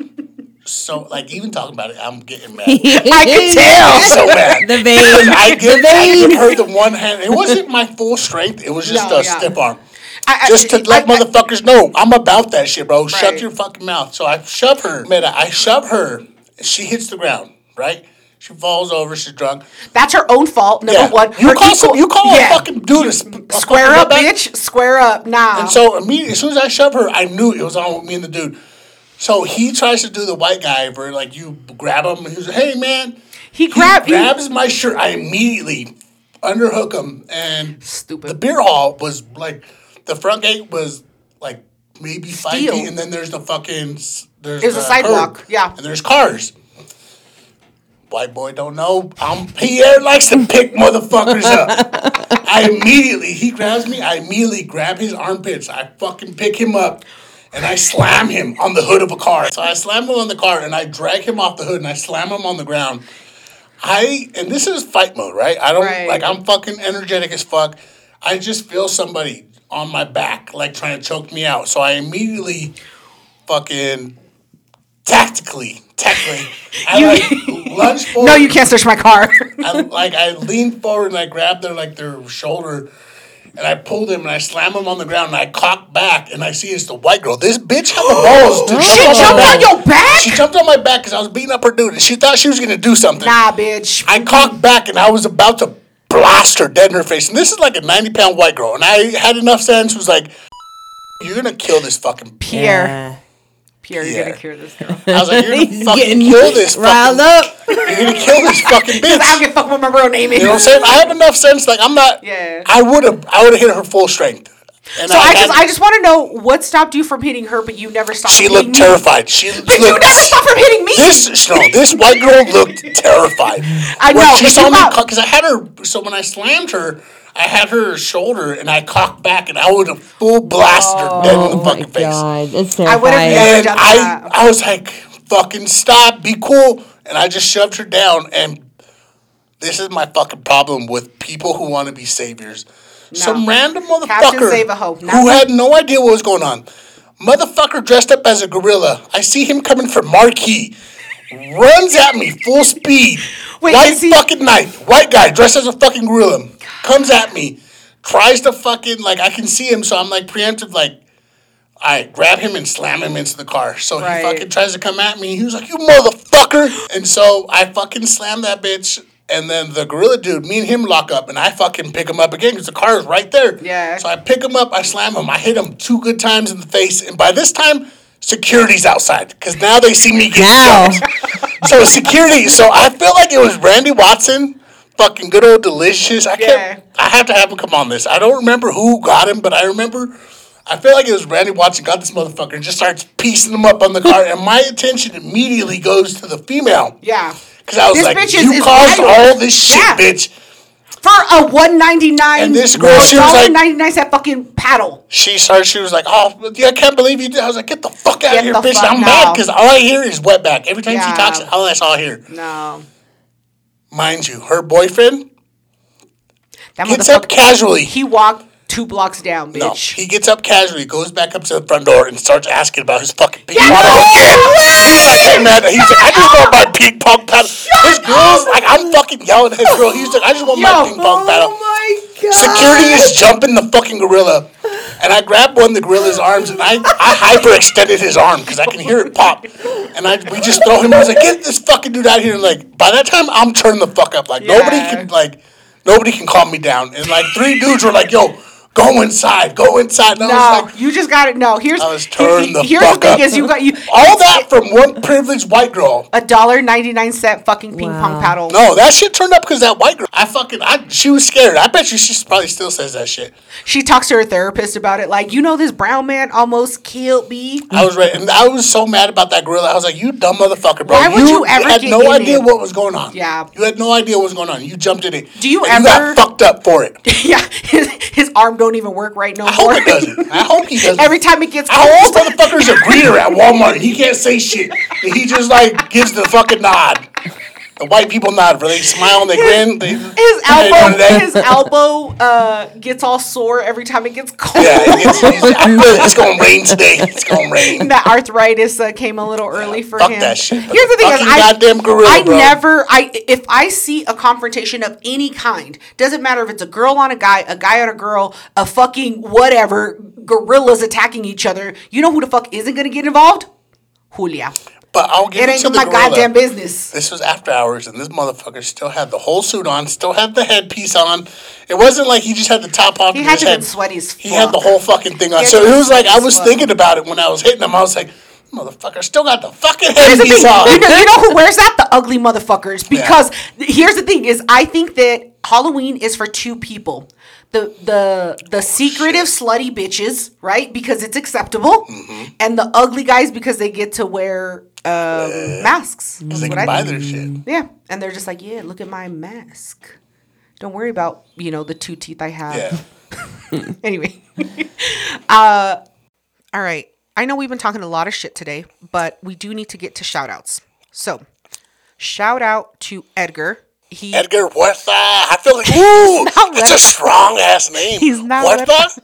Speaker 1: so like even talking about it, I'm getting mad.
Speaker 2: I can tell.
Speaker 1: I'm so mad.
Speaker 3: The vein.
Speaker 1: I give,
Speaker 3: the
Speaker 1: I give her the one hand. It wasn't my full strength. It was just
Speaker 2: No,
Speaker 1: a
Speaker 2: yeah.
Speaker 1: stiff arm.
Speaker 2: I- I-
Speaker 1: Just to let
Speaker 2: I- I-
Speaker 1: motherfuckers know I'm about that shit, bro. Shut your fucking mouth. So I shove her. Mira, I shove her. She hits the ground, right? She falls over. She's drunk.
Speaker 2: That's her own fault. Number
Speaker 1: Yeah.
Speaker 2: one.
Speaker 1: You
Speaker 2: Her
Speaker 1: call some-
Speaker 2: equal-
Speaker 1: you call a fucking dude a sp-
Speaker 2: square up, bitch. Square up. Nah.
Speaker 1: And so immediately, as soon as I shove her, I knew it was on with me and the dude. So he tries to do the white guy where like you grab him and he's like, "Hey man,"
Speaker 2: He grab- he-
Speaker 1: grabs my shirt. I immediately underhook him, and
Speaker 2: Stupid.
Speaker 1: The beer hall was like the front gate was like maybe five
Speaker 2: Steel.
Speaker 1: feet, and then there's the fucking there's
Speaker 2: There's a
Speaker 1: the
Speaker 2: sidewalk,
Speaker 1: curb,
Speaker 2: yeah.
Speaker 1: and there's cars. White boy don't know. I'm Pierre likes to pick motherfuckers up. I immediately he grabs me. I immediately grab his armpits. I fucking pick him up, and I slam him on the hood of a car. So I slam him on the car, and I drag him off the hood, and I slam him on the ground. I and this is fight mode, right? I don't
Speaker 2: Right.
Speaker 1: like. I'm fucking energetic as fuck. I just feel somebody on my back, like trying to choke me out. So I immediately, fucking, tactically, tactically, I like lunge forward.
Speaker 2: no, you can't search my car.
Speaker 1: I, like I leaned forward and I grabbed their like their shoulder, and I pulled him and I slammed him on the ground and I cocked back and I see it's the white girl. This bitch had the balls to
Speaker 2: she
Speaker 1: jump
Speaker 2: jumped
Speaker 1: my
Speaker 2: on your back?
Speaker 1: She jumped on my back because I was beating up her dude and she thought she was gonna do something.
Speaker 2: nah, bitch.
Speaker 1: I cocked back and I was about to blast her dead in her face. And this is like a 90 pound white girl. And I had enough sense, was like, you're gonna kill this fucking
Speaker 2: Pierre.
Speaker 3: Yeah.
Speaker 2: Pierre, you're
Speaker 1: Pierre.
Speaker 2: gonna cure this girl.
Speaker 1: I was like, you're gonna fucking kill this
Speaker 3: riled
Speaker 1: fucking,
Speaker 3: up.
Speaker 1: You're gonna kill this fucking bitch.
Speaker 2: I don't give a fuck what my real name is.
Speaker 1: You know what I'm saying? I have enough sense. Like I'm not.
Speaker 2: Yeah.
Speaker 1: I would have. I would have hit her full strength. And
Speaker 2: So I
Speaker 1: had-
Speaker 2: just I just want to know what stopped you from hitting her, but you never stopped.
Speaker 1: She looked
Speaker 2: hitting me?
Speaker 1: terrified. She
Speaker 2: But you never stopped from hitting me.
Speaker 1: This no, this white girl looked terrified.
Speaker 2: I
Speaker 1: When
Speaker 2: know,
Speaker 1: She saw me because I had her. So when I slammed her, I had her shoulder and I cocked back and I would have full blasted her dead in the
Speaker 3: Oh my
Speaker 1: fucking face.
Speaker 3: god, that's
Speaker 2: I would've
Speaker 3: terrifying.
Speaker 2: never
Speaker 1: And
Speaker 2: done
Speaker 1: I,
Speaker 2: that.
Speaker 1: I was like, "Fucking stop, be cool," and I just shoved her down. And this is my fucking problem with people who want to be saviors. Some random motherfucker
Speaker 2: Save a Hope,
Speaker 1: who had no idea what was going on. Motherfucker dressed up as a gorilla. I see him coming from Marquee. Runs at me full speed.
Speaker 2: Wait,
Speaker 1: white
Speaker 2: is he-
Speaker 1: fucking knight. White guy dressed as a fucking gorilla. Comes at me. Tries to fucking like I can see him, so I'm like preemptive like I grab him and slam him into the car. So
Speaker 2: Right.
Speaker 1: he fucking tries to come at me. He was like, "You motherfucker!" And so I fucking slam that bitch. And then the gorilla dude, me and him lock up, and I fucking pick him up again because the car is right there.
Speaker 2: Yeah.
Speaker 1: So I pick him up, I slam him, I hit him two good times in the face, and by this time, security's outside because now they see me get
Speaker 3: Now.
Speaker 1: so security. So I feel like it was Randy Watson, fucking good old delicious. I can't.
Speaker 2: Yeah.
Speaker 1: I have to have him come on this. I don't remember who got him, but I remember. I feel like it was Randy Watson got this motherfucker and just starts piecing him up on the car, and my attention immediately goes to the female.
Speaker 2: Yeah.
Speaker 1: Because I was
Speaker 2: This
Speaker 1: like,
Speaker 2: bitch is-
Speaker 1: "You
Speaker 2: is
Speaker 1: caused all this shit,
Speaker 2: Yeah.
Speaker 1: bitch."
Speaker 2: For a one ninety nine.
Speaker 1: And this girl, she was like-
Speaker 2: ninety nine cent fucking paddle.
Speaker 1: She started. She was like, "Oh, yeah, I can't believe you did." I was like, "Get the fuck out
Speaker 2: Get
Speaker 1: of here, bitch!" I'm
Speaker 2: now.
Speaker 1: mad because all I hear is wetback. Every time
Speaker 2: Yeah.
Speaker 1: she talks, all that's all I hear.
Speaker 2: No.
Speaker 1: Mind you, her boyfriend
Speaker 2: That
Speaker 1: gets up casually.
Speaker 2: He walked two blocks down, bitch.
Speaker 1: No, he gets up casually, goes back up to the front door, and starts asking about his fucking ping
Speaker 2: Yeah,
Speaker 1: pong. He's like, hey man, he's like, I just want my ping pong paddle. His girl's like, I'm fucking yelling at his girl. He's like, I just want my
Speaker 2: Yo.
Speaker 1: ping pong oh paddle.
Speaker 3: Oh my god.
Speaker 1: Security is jumping the fucking gorilla. And I grabbed one of the gorilla's arms and I, I hyperextended his arm because I can hear it pop. And I we just throw him. I was like, get this fucking dude out here. And like by that time I'm turning the fuck up. Like nobody can like nobody can calm me down. And like three dudes were like, yo, go inside, go inside. And I
Speaker 2: No,
Speaker 1: was like,
Speaker 2: you just got it. No, here's
Speaker 1: I was turned the
Speaker 2: here's
Speaker 1: fuck
Speaker 2: the thing
Speaker 1: up.
Speaker 2: is you got you
Speaker 1: all that from one privileged white girl.
Speaker 2: a dollar ninety nine cent fucking ping pong paddle.
Speaker 1: No, that shit turned up because that white girl. I fucking, I, she was scared. I bet you she probably still says that shit.
Speaker 2: She talks to her therapist about it. Like, you know, this brown man almost killed me.
Speaker 1: I was ready, and I was so mad about that gorilla. I was like, "You dumb motherfucker, bro!
Speaker 2: Why would you ever
Speaker 1: had
Speaker 2: get
Speaker 1: no
Speaker 2: in
Speaker 1: idea
Speaker 2: it?
Speaker 1: what was going on.
Speaker 2: Yeah.
Speaker 1: you had no idea what was going on. You jumped in it.
Speaker 2: Do you
Speaker 1: and
Speaker 2: ever-
Speaker 1: You got fucked up for it.
Speaker 2: yeah, his, his arm don't even work right no
Speaker 1: I
Speaker 2: more.
Speaker 1: hope it doesn't. I hope he doesn't.
Speaker 2: Every time it gets
Speaker 1: I
Speaker 2: cold,
Speaker 1: this motherfucker's a greeter at Walmart he can't say shit. And he just like gives the fucking nod. The white people nod, bro. They smile and they grin. They,
Speaker 2: his
Speaker 1: How you doing
Speaker 2: elbow, his elbow uh, gets all sore every time it gets cold.
Speaker 1: Yeah, it's, it's, I feel it. it's gonna rain today. It's gonna rain.
Speaker 2: that arthritis uh, came a little early for
Speaker 1: fuck
Speaker 2: him.
Speaker 1: that shit.
Speaker 2: Here's the thing: is I,
Speaker 1: goddamn gorilla,
Speaker 2: I
Speaker 1: bro.
Speaker 2: never, I if I see a confrontation of any kind, doesn't matter if it's a girl on a guy, a guy on a girl, a fucking whatever, gorillas attacking each other. You know who the fuck isn't gonna get involved? Julia.
Speaker 1: But I'll give
Speaker 2: It
Speaker 1: it
Speaker 2: ain't
Speaker 1: to the
Speaker 2: my
Speaker 1: gorilla.
Speaker 2: goddamn business.
Speaker 1: This was after hours, and this motherfucker still had the whole suit on, still had the headpiece on. It wasn't like he just had the top off.
Speaker 2: He
Speaker 1: of
Speaker 2: had
Speaker 1: his
Speaker 2: to been
Speaker 1: head.
Speaker 2: sweaty as
Speaker 1: He had the whole fucking thing on. So it was like I was
Speaker 2: as fuck.
Speaker 1: thinking about it when I was hitting him. I was like, motherfucker, still got the fucking headpiece on.
Speaker 2: You know, you know who wears that? The ugly motherfuckers. Because here's the thing: is I think that Halloween is for two people. The the the secretive slutty bitches, right? Because it's acceptable,
Speaker 1: Mm-hmm.
Speaker 2: and the ugly guys because they get to wear um, masks.
Speaker 1: They can buy their shit.
Speaker 2: Yeah, and they're just like, yeah, look at my mask. Don't worry about you know the two teeth I have.
Speaker 1: Yeah.
Speaker 2: anyway. uh all right. I know we've been talking a lot of shit today, but we do need to get to shout outs. So shout out to Edgar. He
Speaker 1: Edgar Huerta. I feel like, ooh, it's a strong ass name.
Speaker 2: He's not
Speaker 1: Huerta.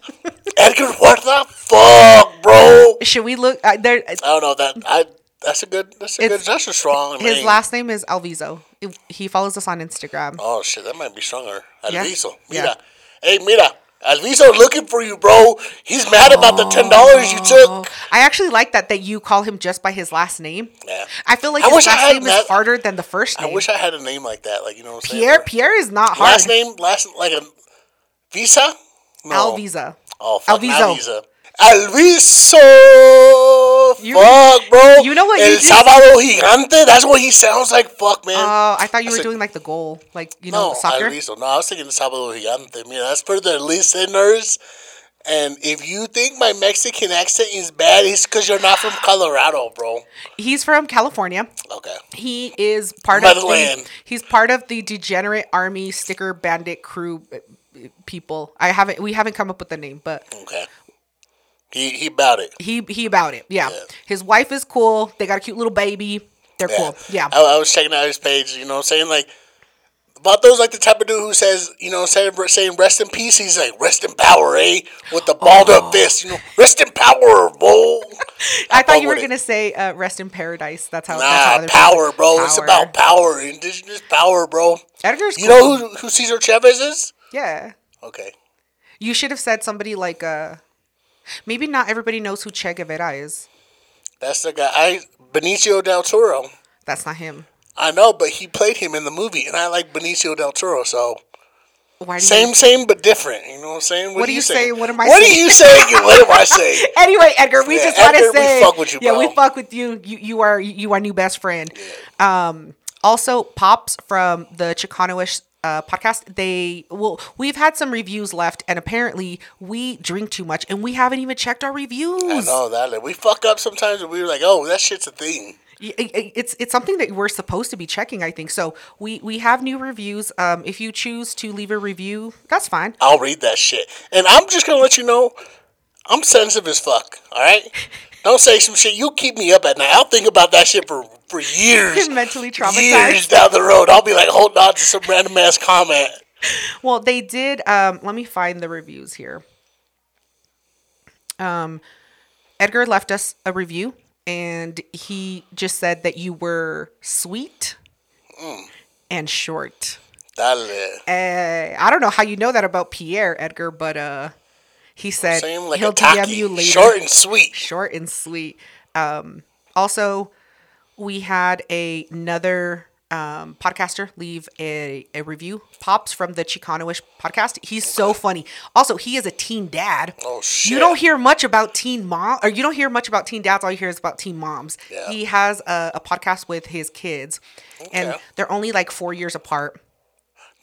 Speaker 1: Edgar Huerta. Fuck, bro.
Speaker 2: should we look uh, there
Speaker 1: I don't know that. I. That's a good. That's a good.
Speaker 2: It's-
Speaker 1: That's a strong
Speaker 2: his
Speaker 1: name.
Speaker 2: last name is Alviso. He follows us on Instagram.
Speaker 1: Oh shit, that might be stronger.
Speaker 2: Yeah.
Speaker 1: Alviso,
Speaker 2: Yeah.
Speaker 1: mira. Hey, mira. Alviso looking for you, bro. He's mad about the ten dollars you oh. took.
Speaker 2: I actually like that that you call him just by his last name.
Speaker 1: Yeah.
Speaker 2: I feel like
Speaker 1: I
Speaker 2: his
Speaker 1: wish I
Speaker 2: last
Speaker 1: had
Speaker 2: name
Speaker 1: that-
Speaker 2: is harder than the first
Speaker 1: I wish I had a name like that. Like you know what I'm saying?
Speaker 2: Pierre Pierre is not hard.
Speaker 1: Last name, last like a Visa. No.
Speaker 2: Alvisa.
Speaker 1: Oh, fuck,
Speaker 2: Alviso.
Speaker 1: Alviso. Alviso.
Speaker 2: You-
Speaker 1: Fuck, bro.
Speaker 2: you know what
Speaker 1: El Sábado Gigante. That's what he sounds like. Fuck, man.
Speaker 2: Oh, I thought you
Speaker 1: That's
Speaker 2: were
Speaker 1: a-
Speaker 2: doing like the goal, like you know,
Speaker 1: no,
Speaker 2: soccer.
Speaker 1: Alviso. No, I was thinking Sábado Gigante. Mira, that's for the listeners. And if you think my Mexican accent is bad, it's because you're not from Colorado, bro.
Speaker 2: He's from California.
Speaker 1: Okay.
Speaker 2: He is part of the, he's part of the degenerate army sticker bandit crew uh, people. I haven't we haven't come up with the name, but
Speaker 1: Okay. He he about it.
Speaker 2: he he about it. Yeah.
Speaker 1: Yeah.
Speaker 2: His wife is cool. They got a cute little baby. They're cool. Yeah.
Speaker 1: I, I was checking out his page, you know what I'm saying? Like, about those, like the type of dude who says, you know, instead of saying rest in peace, he's like, rest in power, eh? With the balled
Speaker 2: Oh.
Speaker 1: up fist, you know, rest in power, bro.
Speaker 2: I thought you were gonna say uh, rest in paradise. That's how. that's how
Speaker 1: Nah,
Speaker 2: other people-
Speaker 1: power, bro. It's about power, indigenous power, bro.
Speaker 2: Edgar's.
Speaker 1: You
Speaker 2: cool.
Speaker 1: know who, who Cesar Chavez is?
Speaker 2: Yeah.
Speaker 1: Okay.
Speaker 2: You should have said somebody like uh maybe not everybody knows who Che Guevara is.
Speaker 1: That's the guy. I Benicio del Toro.
Speaker 2: That's not him.
Speaker 1: I know, but he played him in the movie, and I like Benicio del Toro, so
Speaker 2: Why
Speaker 1: Same,
Speaker 2: you?
Speaker 1: same, but different. You know what I'm saying?
Speaker 2: What do you say? What am I
Speaker 1: What
Speaker 2: saying?
Speaker 1: do you say? What am I saying?
Speaker 2: Anyway, Edgar, we
Speaker 1: Yeah,
Speaker 2: just want to
Speaker 1: Edgar, we
Speaker 2: say,
Speaker 1: fuck with you,
Speaker 2: yeah, we fuck with you. You you are you are new best friend. Um, also, pops from the Chicanoish uh, podcast. They well, we've had some reviews left, and apparently we drink too much, and we haven't even checked our reviews.
Speaker 1: I know that. Like, we fuck up sometimes, and we were like, "Oh, that shit's a thing."
Speaker 2: Y- it- it- it's it's something that we're supposed to be checking. I think so. We we have new reviews. Um, if you choose to leave a review, that's fine.
Speaker 1: I'll read that shit, and I'm just gonna let you know, I'm sensitive as fuck. All right, don't say some shit. You keep me up at night. I'll think about that shit for for years,
Speaker 2: Mentally traumatized.
Speaker 1: years down the road. I'll be like holding on to some random ass comment.
Speaker 2: Well, they did. Um, let me find the reviews here. Um, Edgar left us a review, and he just said that you were sweet
Speaker 1: Mm.
Speaker 2: and short.
Speaker 1: Dale.
Speaker 2: Uh, I don't know how you know that about Pierre, Edgar, but uh, he said
Speaker 1: like
Speaker 2: he'll. DM you later.
Speaker 1: Short and sweet.
Speaker 2: short and sweet. Um, also, we had a, another um, podcaster leave a, a review. Pops from the Chicanoish podcast. He's so funny. Also, he is a teen dad.
Speaker 1: Oh, shit!
Speaker 2: You don't hear much about teen mom, or you don't hear much about teen dads. All you hear is about teen moms.
Speaker 1: Yeah.
Speaker 2: He has a, a podcast with his kids, and they're only like four years apart.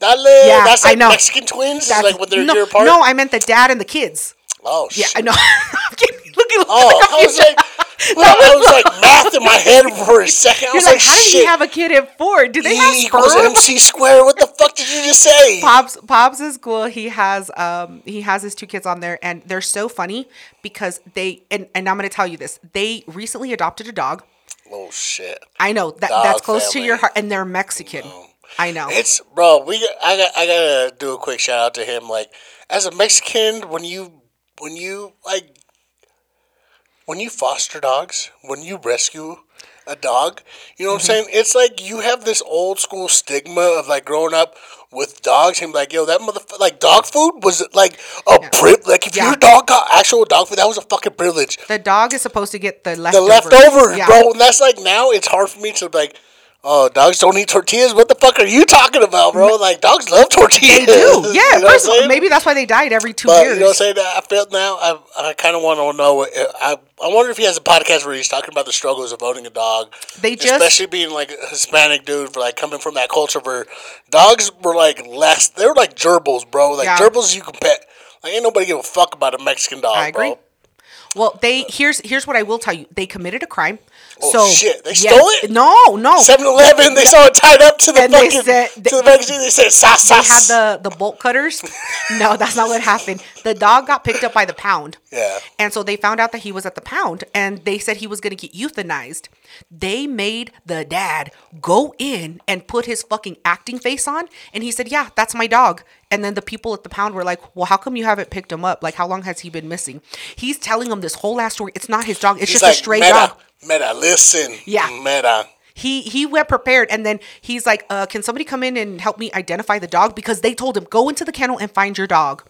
Speaker 1: Dale.
Speaker 2: Yeah,
Speaker 1: That's
Speaker 2: I
Speaker 1: like
Speaker 2: know.
Speaker 1: Mexican twins.
Speaker 2: That's-
Speaker 1: like when they're
Speaker 2: no,
Speaker 1: year apart.
Speaker 2: no, I meant the dad and the kids.
Speaker 1: oh
Speaker 2: Yeah,
Speaker 1: shit.
Speaker 2: I know. Getting- looking
Speaker 1: Oh,
Speaker 2: like
Speaker 1: I was like, well, I was like math in my head for a second. I
Speaker 2: You're
Speaker 1: was
Speaker 2: like,
Speaker 1: like,
Speaker 2: how did he have a kid at four? Do they
Speaker 1: E
Speaker 2: have
Speaker 1: equals
Speaker 2: sperm?
Speaker 1: MC squared. What the fuck did you just say?
Speaker 2: Pops Pops is cool. He has um he has his two kids on there and they're so funny because they and, and I'm gonna tell you this. They recently adopted a dog.
Speaker 1: Oh shit.
Speaker 2: I know that
Speaker 1: Dog
Speaker 2: that's close to your heart and they're Mexican. I know.
Speaker 1: It's bro. We I got I gotta do a quick shout out to him. Like as a Mexican, when you when you like when you foster dogs, when you rescue a dog, you know what
Speaker 2: Mm-hmm.
Speaker 1: I'm saying? It's like you have this old school stigma of like growing up with dogs and like yo that motherfucker like dog food was like a privilege. Like if
Speaker 2: Yeah.
Speaker 1: your dog got actual dog food, that was a fucking privilege.
Speaker 2: the dog is supposed to get the
Speaker 1: the
Speaker 2: leftovers.
Speaker 1: leftovers,
Speaker 2: Yeah.
Speaker 1: bro. And that's like now it's hard for me to like, oh, dogs don't eat tortillas. What the fuck are you talking about, bro? Like dogs love tortillas.
Speaker 2: They do.
Speaker 1: You
Speaker 2: Yeah,
Speaker 1: know
Speaker 2: first of all, maybe that's why they died every two
Speaker 1: But
Speaker 2: years.
Speaker 1: you know what I'm saying? I feel now. I I kind of want to know. I I wonder if he has a podcast where he's talking about the struggles of owning a dog.
Speaker 2: They just-
Speaker 1: especially being like a Hispanic dude, for like coming from that culture where dogs were like less. They were like gerbils, bro. Like
Speaker 2: Yeah.
Speaker 1: gerbils you can pet. Like ain't nobody give a fuck about a Mexican dog,
Speaker 2: I agree.
Speaker 1: bro.
Speaker 2: Well, they here's here's what I will tell you. They committed a crime.
Speaker 1: Oh,
Speaker 2: so
Speaker 1: shit. They stole it?
Speaker 2: No, no.
Speaker 1: 7-Eleven, they saw it tied up to the
Speaker 2: And they
Speaker 1: fucking
Speaker 2: said-
Speaker 1: to the magazine. They said "sas
Speaker 2: they had the the bolt cutters. no, that's not what happened. The dog got picked up by the pound.
Speaker 1: Yeah.
Speaker 2: And so they found out that he was at the pound and they said he was going to get euthanized. They made the dad go in and put his fucking acting face on and he said, "Yeah, that's my dog." And then the people at the pound were like, "Well, how come you haven't picked him up? Like how long has he been missing?" He's telling them this whole last story. It's not his dog. It's
Speaker 1: He's
Speaker 2: just a stray
Speaker 1: Meta,
Speaker 2: dog.
Speaker 1: Meta, listen.
Speaker 2: Yeah.
Speaker 1: Meta.
Speaker 2: He he went prepared and then he's like, uh, "Can somebody come in and help me identify the dog because they told him go into the kennel and find your dog."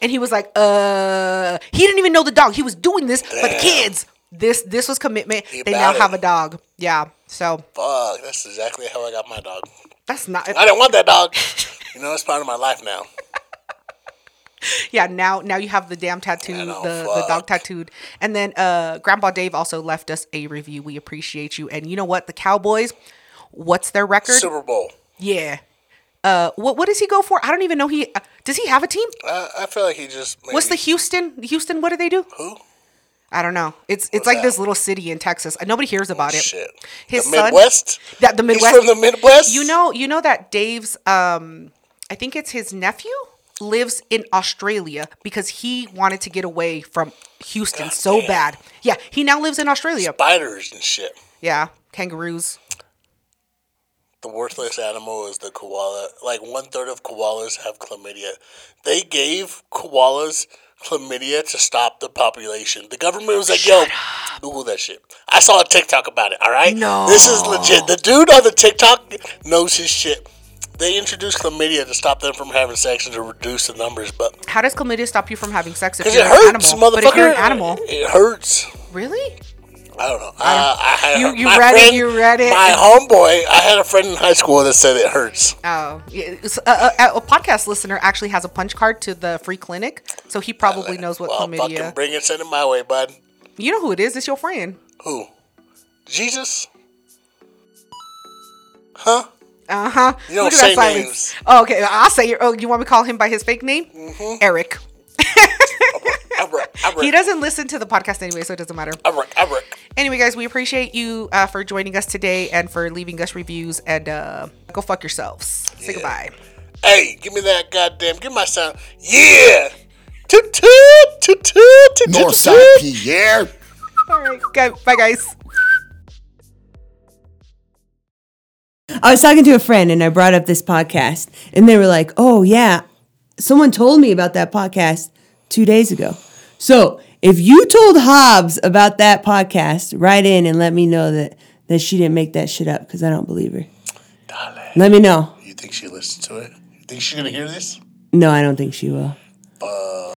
Speaker 2: And he was like, "Uh, he didn't even know the dog. He was doing this for the kids. This this was commitment.
Speaker 1: He
Speaker 2: they now
Speaker 1: about
Speaker 2: have a dog. Yeah. So
Speaker 1: Fuck, that's exactly how I got my dog.
Speaker 2: that's not.
Speaker 1: I didn't want that dog. You know, it's part of my life now.
Speaker 2: Yeah. Now now you have the damn tattoo, the the dog tattooed, and then uh, Grandpa Dave also left us a review. We appreciate you. And you know what? The Cowboys. What's their record?
Speaker 1: Super Bowl.
Speaker 2: yeah. Uh, what what does he go for? I don't even know. He uh, does he have a team?
Speaker 1: I, I feel like he just. Maybe,
Speaker 2: What's the Houston? Houston, what do they do?
Speaker 1: Who?
Speaker 2: I don't know. It's it's
Speaker 1: What's
Speaker 2: like
Speaker 1: that?
Speaker 2: this little city in Texas. Uh, Nobody hears about it.
Speaker 1: Shit.
Speaker 2: His
Speaker 1: the
Speaker 2: son-
Speaker 1: Midwest?
Speaker 2: Yeah, the Midwest.
Speaker 1: He's from the Midwest?
Speaker 2: You know, you know that Dave's um I think it's his nephew lives in Australia because he wanted to get away from Houston so
Speaker 1: damn.
Speaker 2: bad. Yeah, he now lives in Australia.
Speaker 1: Spiders and shit.
Speaker 2: Yeah, kangaroos.
Speaker 1: The worthless animal is the koala. Like one third of koalas have chlamydia. They gave koalas chlamydia to stop the population. The government was like, "Yo, Google that shit." I saw a TikTok about it. All right,
Speaker 2: No.
Speaker 1: this is legit. The dude on the TikTok knows his shit. They introduced chlamydia to stop them from having sex and to reduce the numbers, but
Speaker 2: How does chlamydia stop you from having sex if
Speaker 1: because
Speaker 2: you're
Speaker 1: it
Speaker 2: an
Speaker 1: hurts,
Speaker 2: animal?
Speaker 1: motherfucker.
Speaker 2: But if you're an animal,
Speaker 1: it hurts.
Speaker 2: really?
Speaker 1: I don't know. Uh, I had
Speaker 2: You- you read it, you read it.
Speaker 1: My homeboy. I had a friend in high school that said it hurts.
Speaker 2: Oh, yeah, a, a, a podcast listener actually has a punch card to the free clinic, so he probably knows what
Speaker 1: well, fucking bring it, send it my way, bud.
Speaker 2: You know who it is? It's your friend.
Speaker 1: Who? Jesus? Huh?
Speaker 2: Uh huh.
Speaker 1: You don't say names.
Speaker 2: Oh, okay. I'll say it. Oh, you want me to call him by his fake name?
Speaker 1: Mm-hmm.
Speaker 2: Eric.
Speaker 1: Abra, abra,
Speaker 2: He doesn't listen to the podcast anyway, so it doesn't matter.
Speaker 1: abra, abra.
Speaker 2: Anyway, guys, we appreciate you uh, for joining us today and for leaving us reviews. And uh, go fuck yourselves. Say goodbye.
Speaker 1: Hey, give me that goddamn. Give me my sound. Yeah. Toot toot toot toot toot
Speaker 4: Northside. Pierre.
Speaker 2: All right. Good. Bye, guys.
Speaker 3: I was talking to a friend and I brought up this podcast, and they were like, "Oh yeah, someone told me about that podcast two days ago." So if you told Hobbs about that podcast, write in and let me know that that she didn't make that shit up because I don't believe her.
Speaker 1: Dale.
Speaker 3: Let me know.
Speaker 1: You think she listens to it? You think she's gonna hear this?
Speaker 3: No, I don't think she will.
Speaker 1: Fuck.